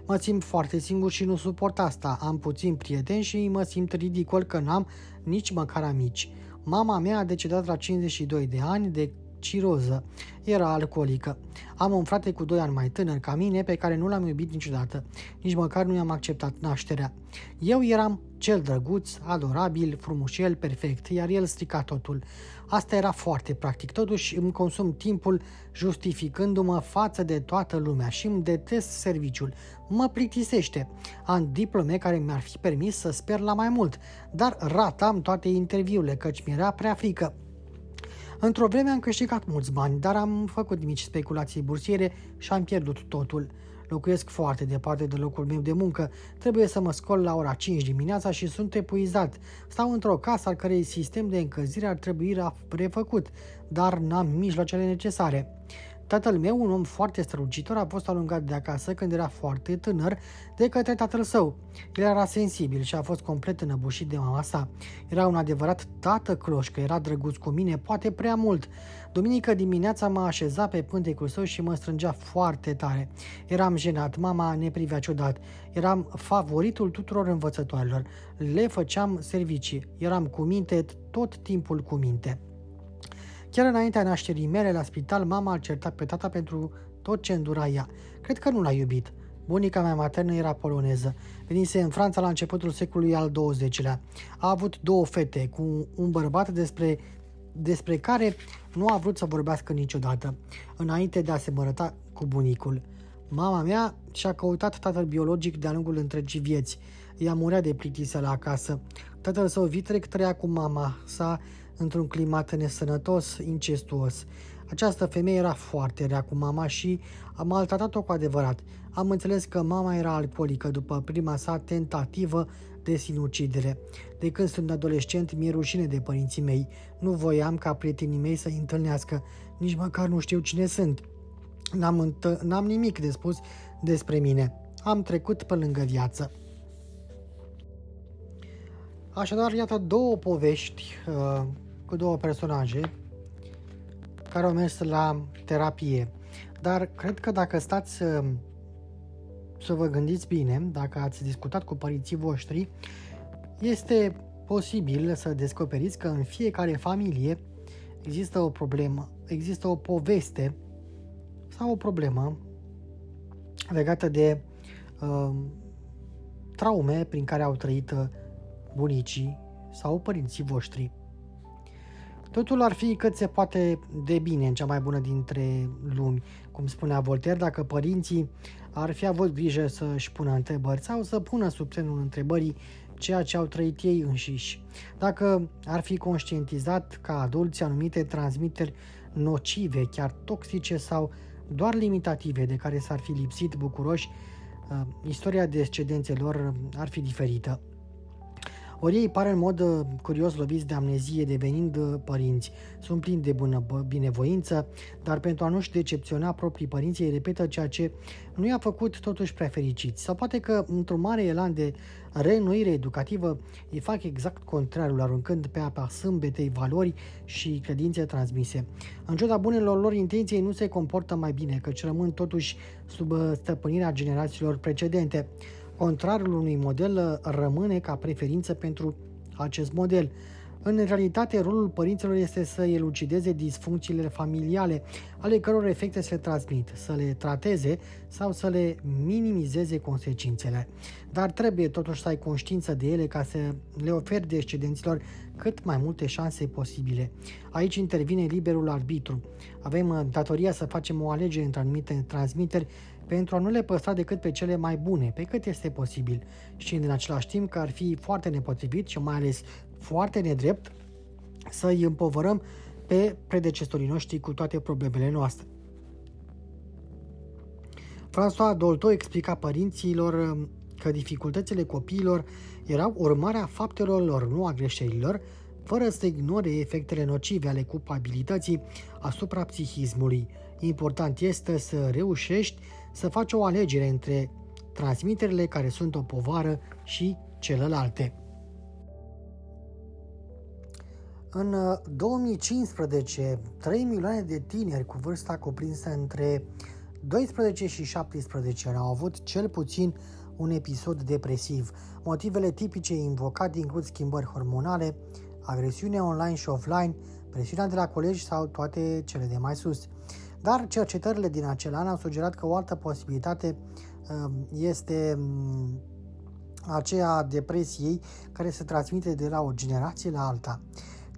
Mă simt foarte singur și nu suport asta. Am puțin prieteni și mă simt ridicol că n-am nici măcar amici. Mama mea a decedat la 52 de ani de ciroză. Era alcoolică. Am un frate cu 2 ani mai tânăr ca mine pe care nu l-am iubit niciodată. Nici măcar nu i-am acceptat nașterea. Eu eram cel drăguț, adorabil, frumușel, perfect, iar el strica totul. Asta era foarte practic. Totuși îmi consum timpul justificându-mă față de toată lumea și îmi detest serviciul. Mă plictisește. Am diplome care mi-ar fi permis să sper la mai mult, dar ratam toate interviurile căci mi-era prea frică. Într-o vreme am câștigat mulți bani, dar am făcut mici speculații bursiere și am pierdut totul. Locuiesc foarte departe de locul meu de muncă, trebuie să mă scol la ora 5 dimineața și sunt epuizat. Stau într-o casă al cărei sistem de încălzire ar trebui refăcut, dar n-am mijloacele necesare. Tatăl meu, un om foarte strălucitor, a fost alungat de acasă când era foarte tânăr de către tatăl său. El era sensibil și a fost complet înăbușit de mama sa. Era un adevărat tată croșcă, era drăguț cu mine, poate prea mult. Duminică dimineața m-a așezat pe pântecul său și mă strângea foarte tare. Eram jenat, mama ne privea ciudat. Eram favoritul tuturor învățătoarelor. Le făceam servicii. Eram cu minte, tot timpul cu minte. Chiar înaintea nașterii mele la spital, mama a certat pe tata pentru tot ce îndura ea. Cred că nu l-a iubit. Bunica mea maternă era poloneză. Venise în Franța la începutul secolului al XX-lea. A avut două fete cu un bărbat despre, despre care nu a vrut să vorbească niciodată, înainte de a se mărăta cu bunicul. Mama mea și-a căutat tatăl biologic de-a lungul întregii vieți. Ea murea de plictiseală acasă. Tatăl său vitrec trăia cu mama sa într-un climat nesănătos, incestuos. Această femeie era foarte rea cu mama și a maltratat-o cu adevărat. Am înțeles că mama era alcoolică după prima sa tentativă de sinucidere. De când sunt adolescent, mi-e rușine de părinții mei. Nu voiam ca prietenii mei să-i întâlnească. Nici măcar nu știu cine sunt. N-am, întă- n-am nimic de spus despre mine. Am trecut pe lângă viață. Așadar, iată două povești uh, cu două personaje care au mers la terapie. Dar cred că dacă stați să, să vă gândiți bine, dacă ați discutat cu părinții voștri, este posibil să descoperiți că în fiecare familie există o problemă, există o poveste sau o problemă legată de uh, traume prin care au trăit uh, bunicii sau părinții voștri. Totul ar fi cât se poate de bine în cea mai bună dintre lumi, cum spunea Voltaire, dacă părinții ar fi avut grijă să-și pună întrebări sau să pună sub semnul întrebării ceea ce au trăit ei înșiși. Dacă ar fi conștientizat ca adulți anumite transmiteri nocive, chiar toxice sau doar limitative de care s-ar fi lipsit bucuroși, uh, istoria descendențelor ar fi diferită. Ori ei pare în mod uh, curios loviți de amnezie devenind uh, părinți. Sunt plini de bună binevoință, dar pentru a nu-și decepționa proprii părinți ei repetă ceea ce nu i-a făcut totuși prea fericiți. Sau poate că într-un mare elan de reînnoire educativă îi fac exact contrariul, aruncând pe apa sâmbetei valori și credințe transmise. În ciuda bunelor lor intenții nu se comportă mai bine, căci rămân totuși sub uh, stăpânirea generațiilor precedente. Contrarul unui model uh, rămâne ca preferință pentru acest model. În realitate, rolul părinților este să elucideze disfuncțiile familiale, ale căror efecte se transmit, să le trateze sau să le minimizeze consecințele. Dar trebuie totuși să ai conștiință de ele ca să le oferi descendenților cât mai multe șanse posibile. Aici intervine liberul arbitru. Avem uh, datoria să facem o alegere între anumite transmiteri pentru a nu le păstra decât pe cele mai bune, pe cât este posibil, și în același timp că ar fi foarte nepotrivit și mai ales foarte nedrept să îi împovărăm pe predecesorii noștri cu toate problemele noastre. François Dolto explica părinților um, că dificultățile copiilor erau urmarea faptelor lor, nu a greșelilor, fără să ignore efectele nocive ale culpabilității asupra psihismului. Important este să reușești să faci o alegere între transmiterile care sunt o povară și celelalte. În 2015, uh, 3 milioane de tineri cu vârsta cuprinsă între 12 și 17 ani au avut cel puțin un episod depresiv. Motivele tipice invocate includ schimbări hormonale, agresiune online și offline, presiunea de la colegi sau toate cele de mai sus. Dar cercetările din acel an au sugerat că o altă posibilitate um, este um, aceea depresiei care se transmite de la o generație la alta.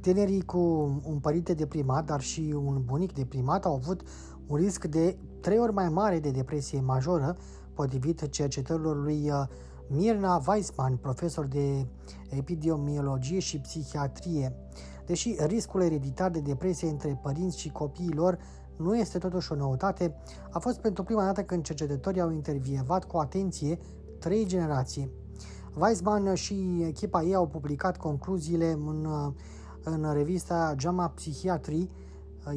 Tinerii cu un părinte deprimat, dar și un bunic deprimat, au avut un risc de trei ori mai mare de depresie majoră, potrivit cercetărilor lui uh, Mirna Weissman, profesor de epidemiologie și psihiatrie. Deși riscul ereditar de depresie între părinți și copiii lor nu este totuși o noutate, a fost pentru prima dată când cercetătorii au intervievat cu atenție trei generații. Weizmann și echipa ei au publicat concluziile în, în revista JAMA Psychiatry,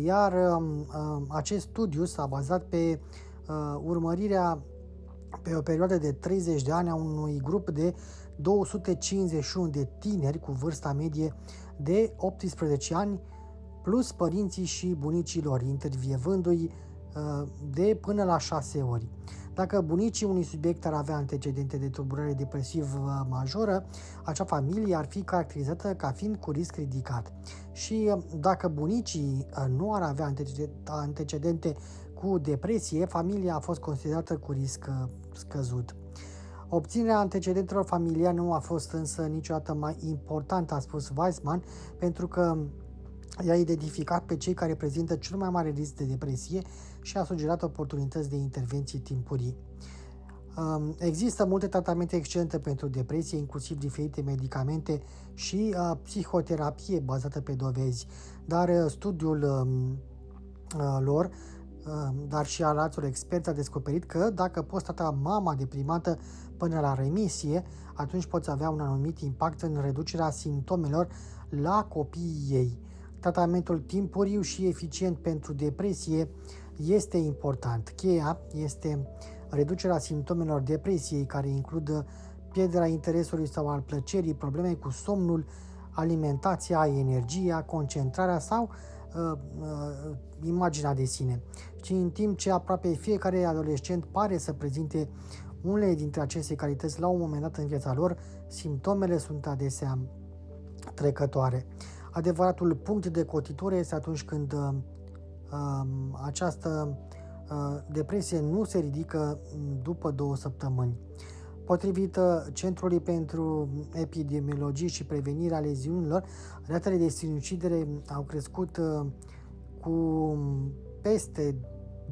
iar um, um, acest studiu s-a bazat pe uh, urmărirea pe o perioadă de 30 de ani a unui grup de 251 de tineri cu vârsta medie de 18 ani, plus părinții și bunicii lor, intervievându-i uh, de până la 6 ori. Dacă bunicii unui subiect ar avea antecedente de tulburare depresivă majoră, acea familie ar fi caracterizată ca fiind cu risc ridicat. Și uh, dacă bunicii uh, nu ar avea antecedente cu depresie, familia a fost considerată cu risc scăzut. Obținerea antecedentelor familiale nu a fost însă niciodată mai importantă, a spus Weissman, pentru că i-a identificat pe cei care prezintă cel mai mare risc de depresie și a sugerat oportunități de intervenții timpurii. Um, există multe tratamente excelente pentru depresie, inclusiv diferite medicamente și uh, psihoterapie bazată pe dovezi, dar uh, studiul um, uh, lor dar și al altor experți a descoperit că dacă poți trata mama deprimată până la remisie, atunci poți avea un anumit impact în reducerea simptomelor la copiii ei. Tratamentul timpuriu și eficient pentru depresie este important. Cheia este reducerea simptomelor depresiei, care includ pierderea interesului sau al plăcerii, probleme cu somnul, alimentația, energia, concentrarea sau uh, uh, imaginea de sine. Și în timp ce aproape fiecare adolescent pare să prezinte unele dintre aceste calități la un moment dat în viața lor, simptomele sunt adesea trecătoare. Adevăratul punct de cotitură este atunci când uh, um, această uh, depresie nu se ridică după două săptămâni. Potrivit uh, Centrului pentru Epidemiologie și Prevenirea Leziunilor, ratele de sinucidere au crescut uh, cu peste 25%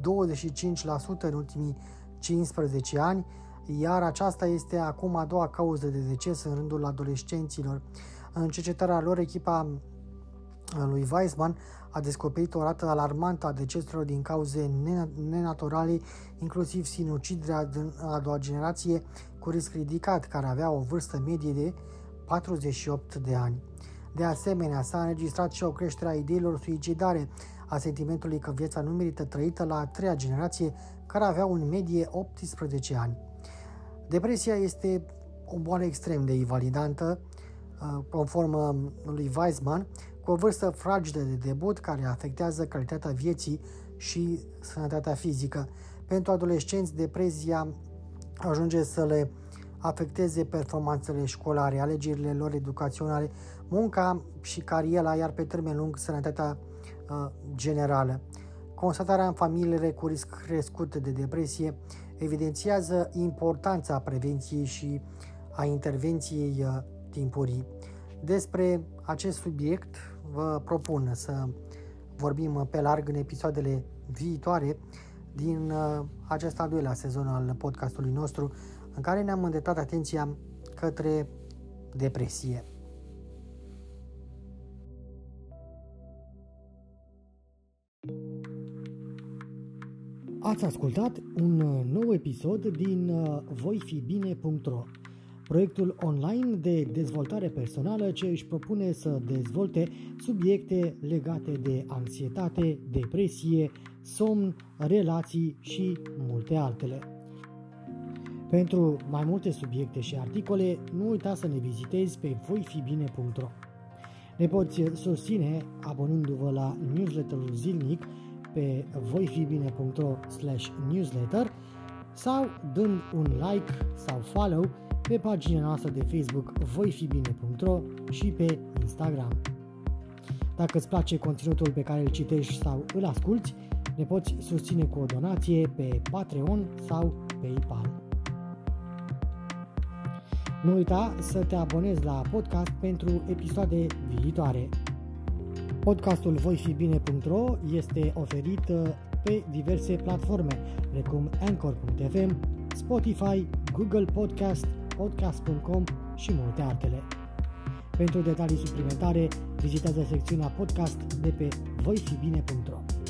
în ultimii 15 ani, iar aceasta este acum a doua cauză de deces în rândul adolescenților. În cercetarea lor, echipa lui Weissman a descoperit o rată alarmantă a deceselor din cauze nenaturale, inclusiv sinuciderea a doua generație cu risc ridicat, care avea o vârstă medie de 48 de ani. De asemenea, s-a înregistrat și o creștere a ideilor suicidare, a sentimentului că viața nu merită trăită la a treia generație, care avea în medie 18 ani. Depresia este o boală extrem de invalidantă, uh, conform uh, lui Weizmann, cu o vârstă fragedă de debut care afectează calitatea vieții și sănătatea fizică. Pentru adolescenți, depresia ajunge să le afecteze performanțele școlare, alegerile lor educaționale, munca și cariera, iar pe termen lung sănătatea uh, generală. Constatarea în familiile cu risc crescut de depresie evidențiază importanța prevenției și a intervenției uh, timpurii. Despre acest subiect vă propun să vorbim pe larg în episoadele viitoare din uh, acest al doilea sezon al podcastului nostru, în care ne-am îndreptat atenția către depresie. Ați ascultat un uh, nou episod din uh, voifibine.ro, proiectul online de dezvoltare personală ce își propune să dezvolte subiecte legate de anxietate, depresie, somn, relații și multe altele. Pentru mai multe subiecte și articole, nu uita să ne vizitezi pe voifibine.ro. Ne poți susține abonându-vă la newsletterul zilnic pe voifibine.ro newsletter sau dând un like sau follow pe pagina noastră de Facebook voifibine.ro și pe Instagram. Dacă îți place conținutul pe care îl citești sau îl asculti, ne poți susține cu o donație pe Patreon sau PayPal. Nu uita să te abonezi la podcast pentru episoade viitoare. Podcastul voifibine.ro este oferit uh, pe diverse platforme, precum Anchor.fm, Spotify, Google Podcast, Podcast.com și multe altele. Pentru detalii suplimentare, vizitează secțiunea podcast de pe voifibine.ro.